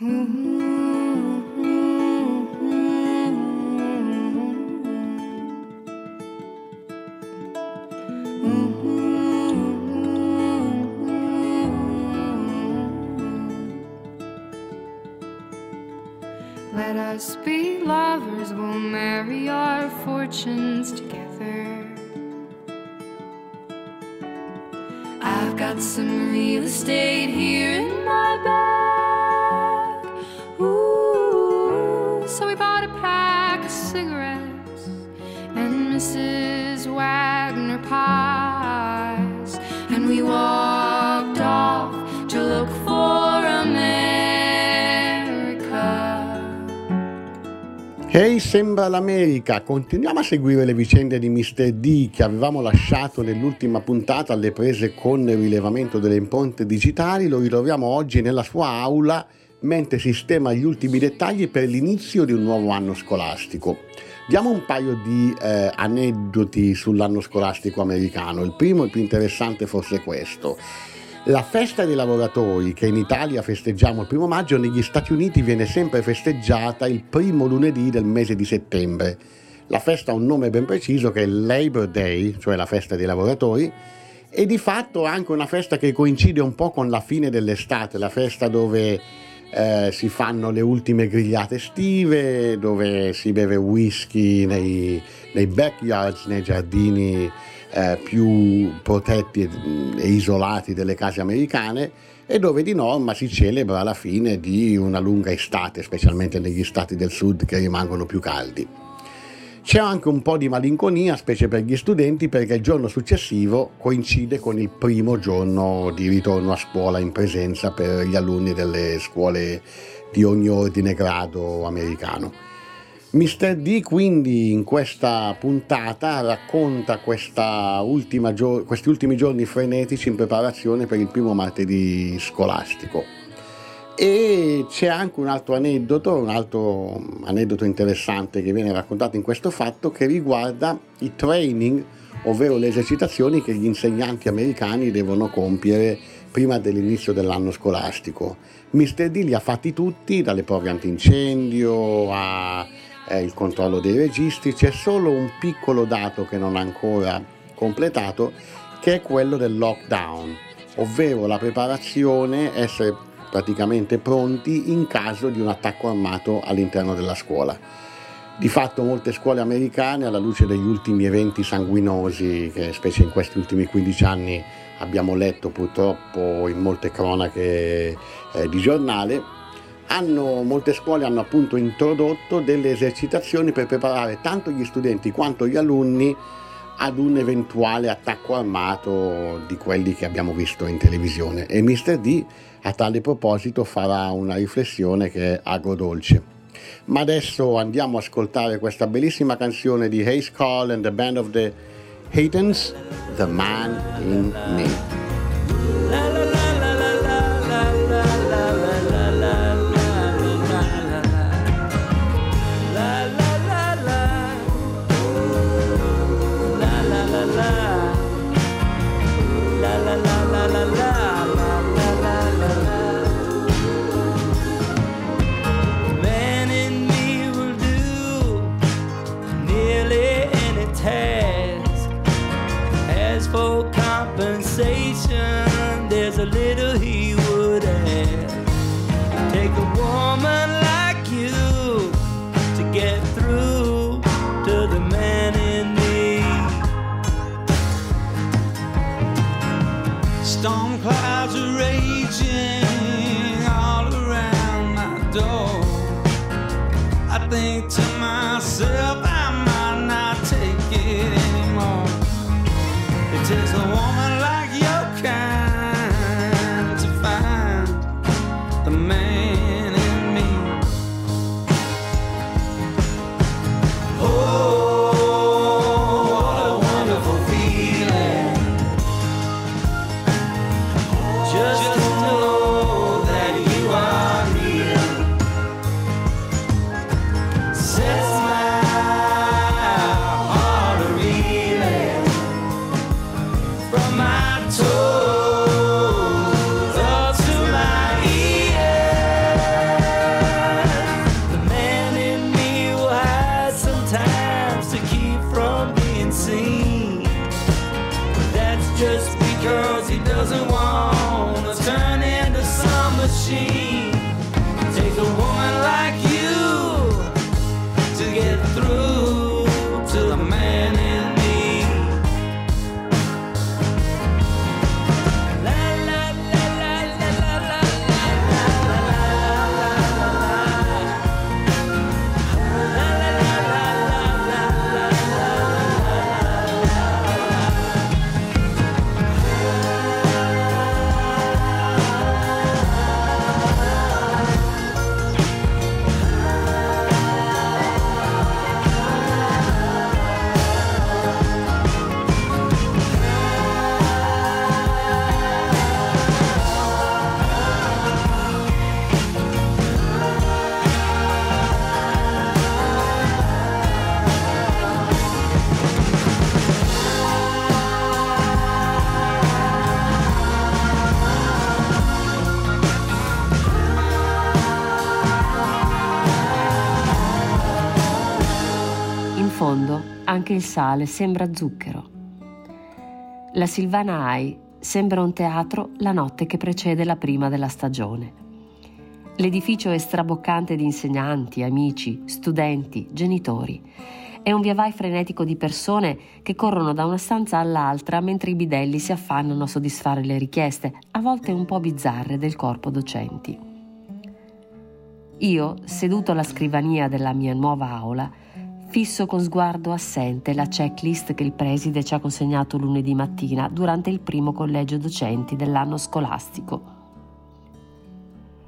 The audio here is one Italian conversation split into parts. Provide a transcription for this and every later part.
Let us be lovers, we'll marry our fortunes together. I've got some real estate here in my bag. Mrs. Wagner pies, and we walked off to look for America. Hey, sembra l'America. Continuiamo a seguire le vicende di Mr. D che avevamo lasciato nell'ultima puntata alle prese con il rilevamento delle impronte digitali. Lo ritroviamo oggi nella sua aula mentre sistema gli ultimi dettagli per l'inizio di un nuovo anno scolastico. Diamo un paio di eh, aneddoti sull'anno scolastico americano. Il primo e più interessante forse è questo. La festa dei lavoratori, che in Italia festeggiamo il primo maggio, negli Stati Uniti viene sempre festeggiata il primo lunedì del mese di settembre. La festa ha un nome ben preciso che è Labor Day, cioè la festa dei lavoratori, e di fatto anche una festa che coincide un po' con la fine dell'estate, la festa dove eh, si fanno le ultime grigliate estive, dove si beve whisky nei, nei backyards, nei giardini eh, più protetti e, e isolati delle case americane e dove di norma si celebra la fine di una lunga estate, specialmente negli stati del sud che rimangono più caldi. C'è anche un po' di malinconia, specie per gli studenti, perché il giorno successivo coincide con il primo giorno di ritorno a scuola in presenza per gli alunni delle scuole di ogni ordine grado americano. Mr. D quindi in questa puntata racconta gio- questi ultimi giorni frenetici in preparazione per il primo martedì scolastico. E c'è anche un altro aneddoto, un altro aneddoto interessante che viene raccontato in questo fatto che riguarda i training, ovvero le esercitazioni che gli insegnanti americani devono compiere prima dell'inizio dell'anno scolastico. Mr. D li ha fatti tutti, dalle prove antincendio a eh, controllo dei registri, c'è solo un piccolo dato che non ha ancora completato, che è quello del lockdown, ovvero la preparazione, essere praticamente pronti in caso di un attacco armato all'interno della scuola. Di fatto molte scuole americane, alla luce degli ultimi eventi sanguinosi, che specie in questi ultimi 15 anni abbiamo letto purtroppo in molte cronache eh, di giornale, hanno, molte scuole hanno appunto introdotto delle esercitazioni per preparare tanto gli studenti quanto gli alunni ad un eventuale attacco armato di quelli che abbiamo visto in televisione e Mr. D a tale proposito farà una riflessione che è agrodolce. Ma adesso andiamo a ascoltare questa bellissima canzone di Hayes Call and the Band of the Haytons, The Man in Me. Sale sembra zucchero. La Silvana High sembra un teatro la notte che precede la prima della stagione. L'edificio è straboccante di insegnanti, amici, studenti, genitori. È un via vai frenetico di persone che corrono da una stanza all'altra mentre i bidelli si affannano a soddisfare le richieste, a volte un po' bizzarre, del corpo docenti. Io, seduto alla scrivania della mia nuova aula, fisso con sguardo assente la checklist che il preside ci ha consegnato lunedì mattina durante il primo collegio docenti dell'anno scolastico.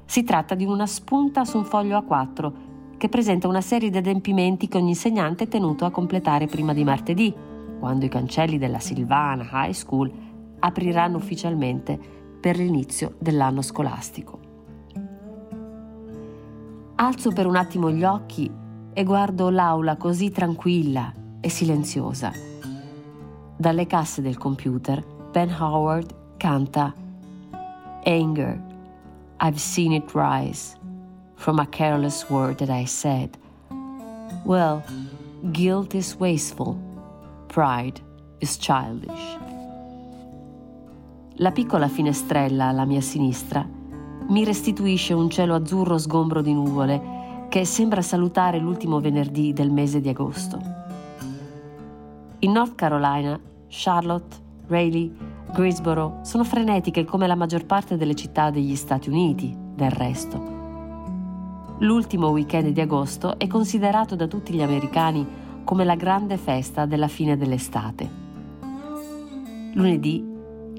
Si tratta di una spunta su un foglio A4 che presenta una serie di adempimenti che ogni insegnante è tenuto a completare prima di martedì, quando i cancelli della Silvana High School apriranno ufficialmente per l'inizio dell'anno scolastico. Alzo per un attimo gli occhi e guardo l'aula così tranquilla e silenziosa. Dalle casse del computer, Ben Howard canta Anger, I've seen it rise from a careless word that I said. Well, guilt is wasteful, pride is childish. La piccola finestrella alla mia sinistra mi restituisce un cielo azzurro sgombro di nuvole che sembra salutare l'ultimo venerdì del mese di agosto. In North Carolina, Charlotte, Raleigh, Greensboro sono frenetiche come la maggior parte delle città degli Stati Uniti, del resto. L'ultimo weekend di agosto è considerato da tutti gli americani come la grande festa della fine dell'estate. Lunedì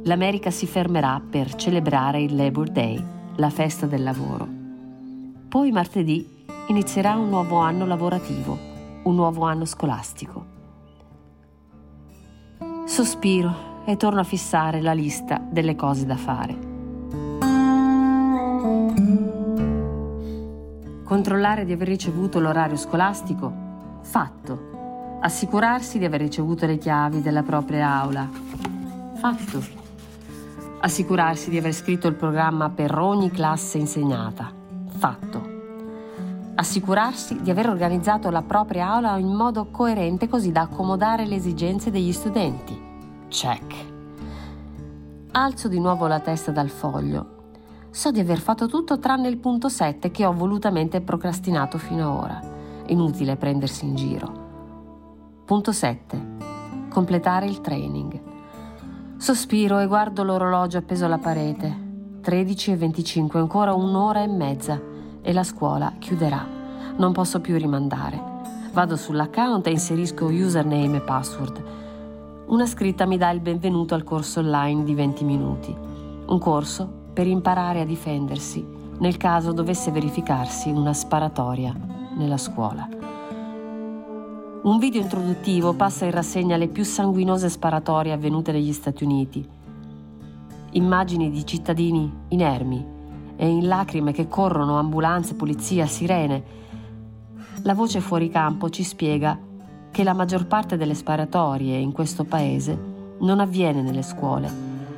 l'America si fermerà per celebrare il Labor Day, la festa del lavoro. Poi martedì inizierà un nuovo anno lavorativo, un nuovo anno scolastico. Sospiro e torno a fissare la lista delle cose da fare. Controllare di aver ricevuto l'orario scolastico? Fatto. Assicurarsi di aver ricevuto le chiavi della propria aula? Fatto. Assicurarsi di aver scritto il programma per ogni classe insegnata? Fatto assicurarsi di aver organizzato la propria aula in modo coerente così da accomodare le esigenze degli studenti. Check. Alzo di nuovo la testa dal foglio. So di aver fatto tutto tranne il punto 7 che ho volutamente procrastinato fino ad ora. Inutile prendersi in giro. Punto 7. Completare il training. Sospiro e guardo l'orologio appeso alla parete. 13 e 25, ancora un'ora e mezza e la scuola chiuderà. Non posso più rimandare. Vado sull'account e inserisco username e password. Una scritta mi dà il benvenuto al corso online di 20 minuti. Un corso per imparare a difendersi nel caso dovesse verificarsi una sparatoria nella scuola. Un video introduttivo passa in rassegna le più sanguinose sparatorie avvenute negli Stati Uniti. Immagini di cittadini inermi e in lacrime che corrono ambulanze, polizia, sirene. La voce fuori campo ci spiega che la maggior parte delle sparatorie in questo paese non avviene nelle scuole,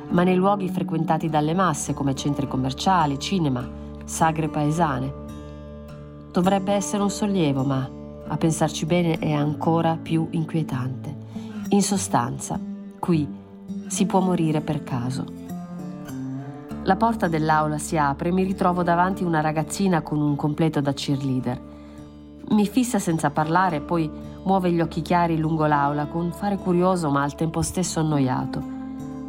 ma nei luoghi frequentati dalle masse come centri commerciali, cinema, sagre paesane. Dovrebbe essere un sollievo, ma a pensarci bene è ancora più inquietante. In sostanza, qui si può morire per caso. La porta dell'aula si apre e mi ritrovo davanti una ragazzina con un completo da cheerleader. Mi fissa senza parlare, poi muove gli occhi chiari lungo l'aula con fare curioso ma al tempo stesso annoiato.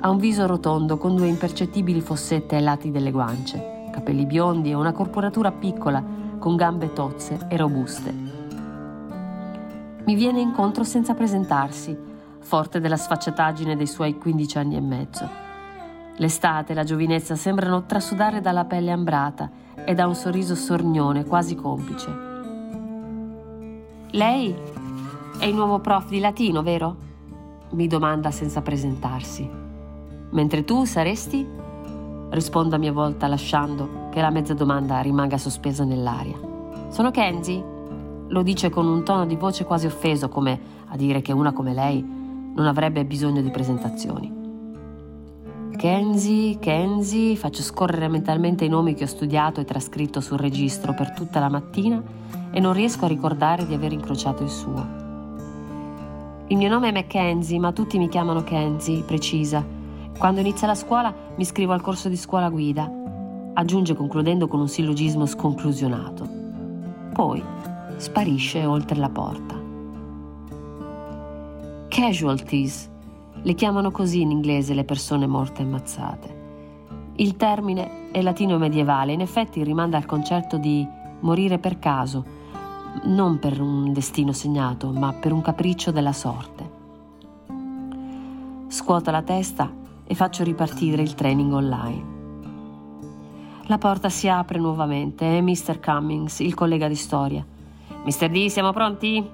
Ha un viso rotondo con due impercettibili fossette ai lati delle guance, capelli biondi e una corporatura piccola con gambe tozze e robuste. Mi viene incontro senza presentarsi, forte della sfacciataggine dei suoi 15 anni e mezzo. L'estate e la giovinezza sembrano trasudare dalla pelle ambrata e da un sorriso sornione, quasi complice. Lei è il nuovo prof di latino, vero? mi domanda senza presentarsi. Mentre tu saresti? Rispondo a mia volta lasciando che la mezza domanda rimanga sospesa nell'aria. Sono Kenzie? Lo dice con un tono di voce quasi offeso, come a dire che una come lei non avrebbe bisogno di presentazioni. Kenzie, Kenzie, faccio scorrere mentalmente i nomi che ho studiato e trascritto sul registro per tutta la mattina e non riesco a ricordare di aver incrociato il suo. Il mio nome è Mackenzie, ma tutti mi chiamano Kenzie, precisa. Quando inizia la scuola mi iscrivo al corso di scuola guida. Aggiunge concludendo con un sillogismo sconclusionato. Poi sparisce oltre la porta. Casualties. Le chiamano così in inglese le persone morte ammazzate. Il termine è latino medievale, in effetti rimanda al concetto di morire per caso, non per un destino segnato, ma per un capriccio della sorte. Scuoto la testa e faccio ripartire il training online. La porta si apre nuovamente e Mr. Cummings, il collega di storia. Mr. D, siamo pronti?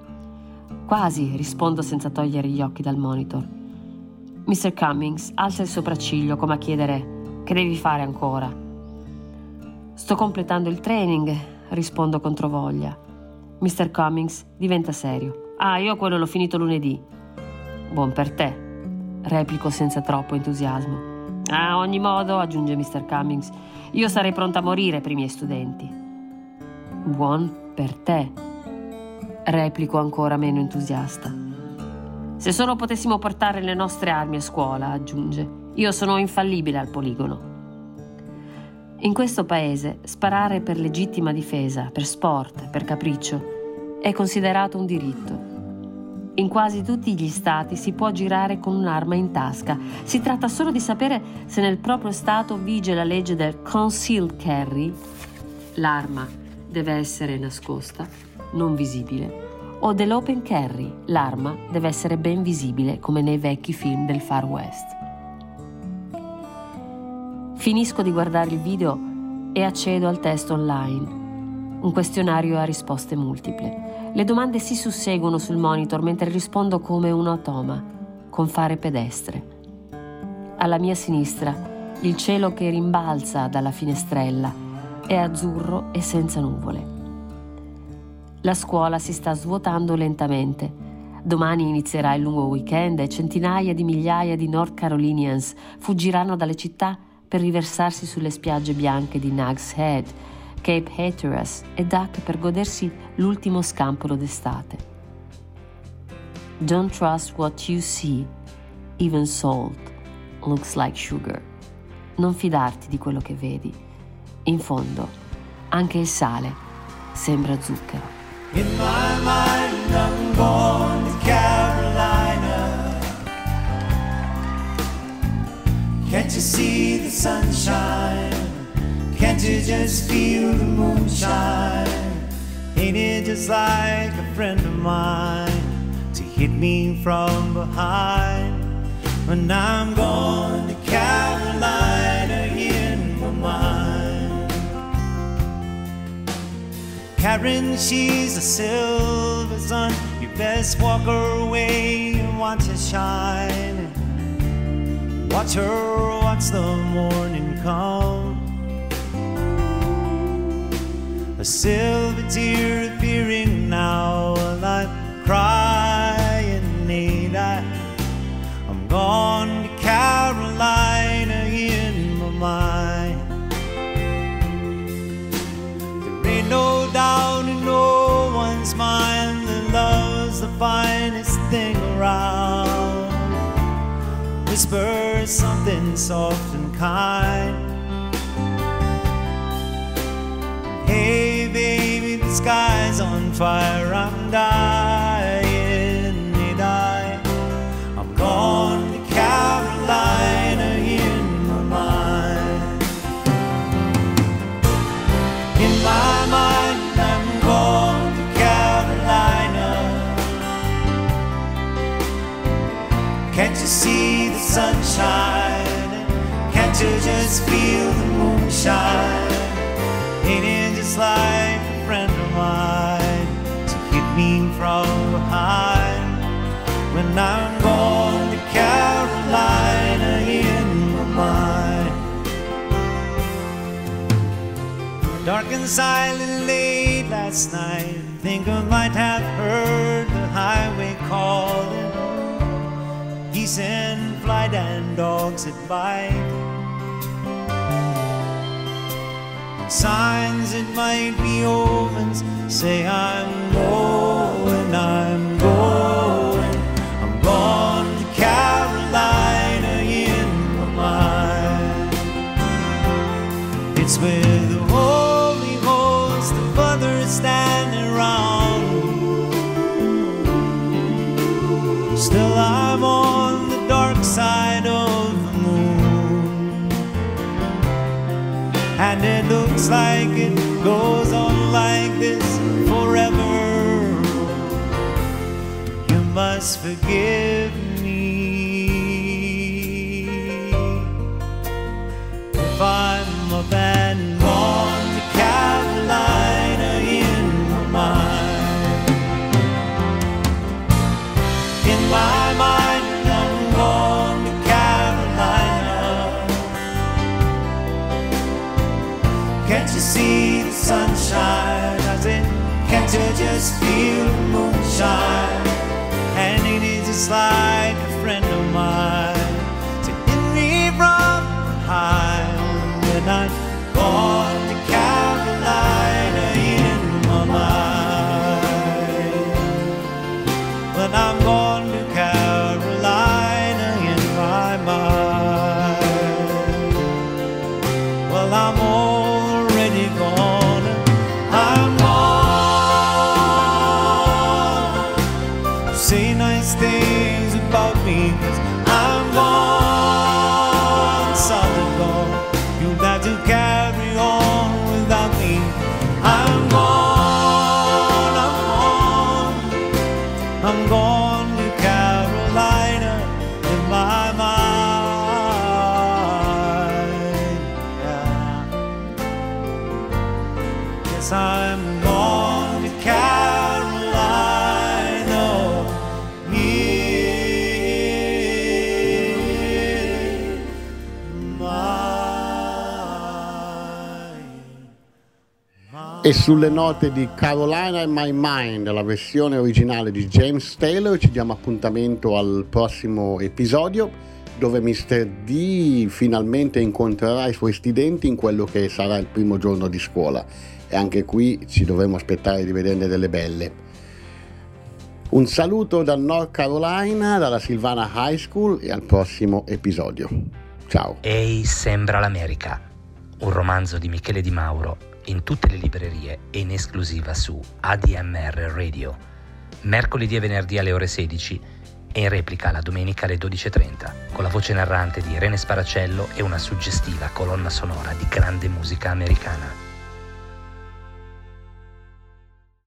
Quasi, rispondo senza togliere gli occhi dal monitor. Mr. Cummings alza il sopracciglio come a chiedere che devi fare ancora? Sto completando il training, rispondo controvoglia. Mr. Cummings diventa serio. Ah, io quello l'ho finito lunedì. Buon per te, replico senza troppo entusiasmo. A ogni modo, aggiunge Mr. Cummings, io sarei pronta a morire per i miei studenti. Buon per te, replico ancora meno entusiasta. Se solo potessimo portare le nostre armi a scuola, aggiunge, io sono infallibile al poligono. In questo paese sparare per legittima difesa, per sport, per capriccio, è considerato un diritto. In quasi tutti gli stati si può girare con un'arma in tasca. Si tratta solo di sapere se nel proprio stato vige la legge del concealed carry. L'arma deve essere nascosta, non visibile, o dell'open carry. L'arma deve essere ben visibile come nei vecchi film del Far West. Finisco di guardare il video e accedo al test online. Un questionario a risposte multiple. Le domande si susseguono sul monitor mentre rispondo come un automa, con fare pedestre. Alla mia sinistra, il cielo che rimbalza dalla finestrella è azzurro e senza nuvole. La scuola si sta svuotando lentamente. Domani inizierà il lungo weekend e centinaia di migliaia di North Carolinians fuggiranno dalle città per riversarsi sulle spiagge bianche di Nag's Head, Cape Hatteras e Duck per godersi l'ultimo scampolo d'estate. Don't trust what you see, even salt looks like sugar. Non fidarti di quello che vedi. In fondo, anche il sale sembra zucchero. In my mind, I'm going to Carolina. Can't you see the sunshine? Can't you just feel the moonshine? Ain't it just like a friend of mine to hit me from behind? When I'm going to Carolina Karen, she's a silver sun. You best walk her away and watch her shine. Watch her watch the morning come. A silver tear appearing now, finest thing around. Whisper something soft and kind. Hey, baby, the sky's on fire. I'm dying, see the sunshine? Can't you just feel the moonshine? Ain't it just like a friend of mine to hit me from behind when I'm going to Carolina in my mind? Dark and silent late last night. Think I might have heard the highway calling. Geese in flight and dogs at bite. Signs it might be omens say I'm forgive me if I'm a bad gone to Carolina in my mind. In my mind, I'm gone to Carolina. Can't you see the sunshine? I said, can't you just feel the moonshine? And it is just like a friend of mine E sulle note di Carolina in My Mind, la versione originale di James Taylor, ci diamo appuntamento al prossimo episodio dove Mr. D finalmente incontrerà i suoi studenti in quello che sarà il primo giorno di scuola e anche qui ci dovremo aspettare di vederne delle belle. Un saluto da North Carolina, dalla Silvana High School e al prossimo episodio. Ciao. Ehi, sembra l'America. Un romanzo di Michele Di Mauro in tutte le librerie e in esclusiva su ADMR Radio. Mercoledì e venerdì alle ore 16 e in replica la domenica alle 12.30 con la voce narrante di Irene Sparacello e una suggestiva colonna sonora di grande musica americana.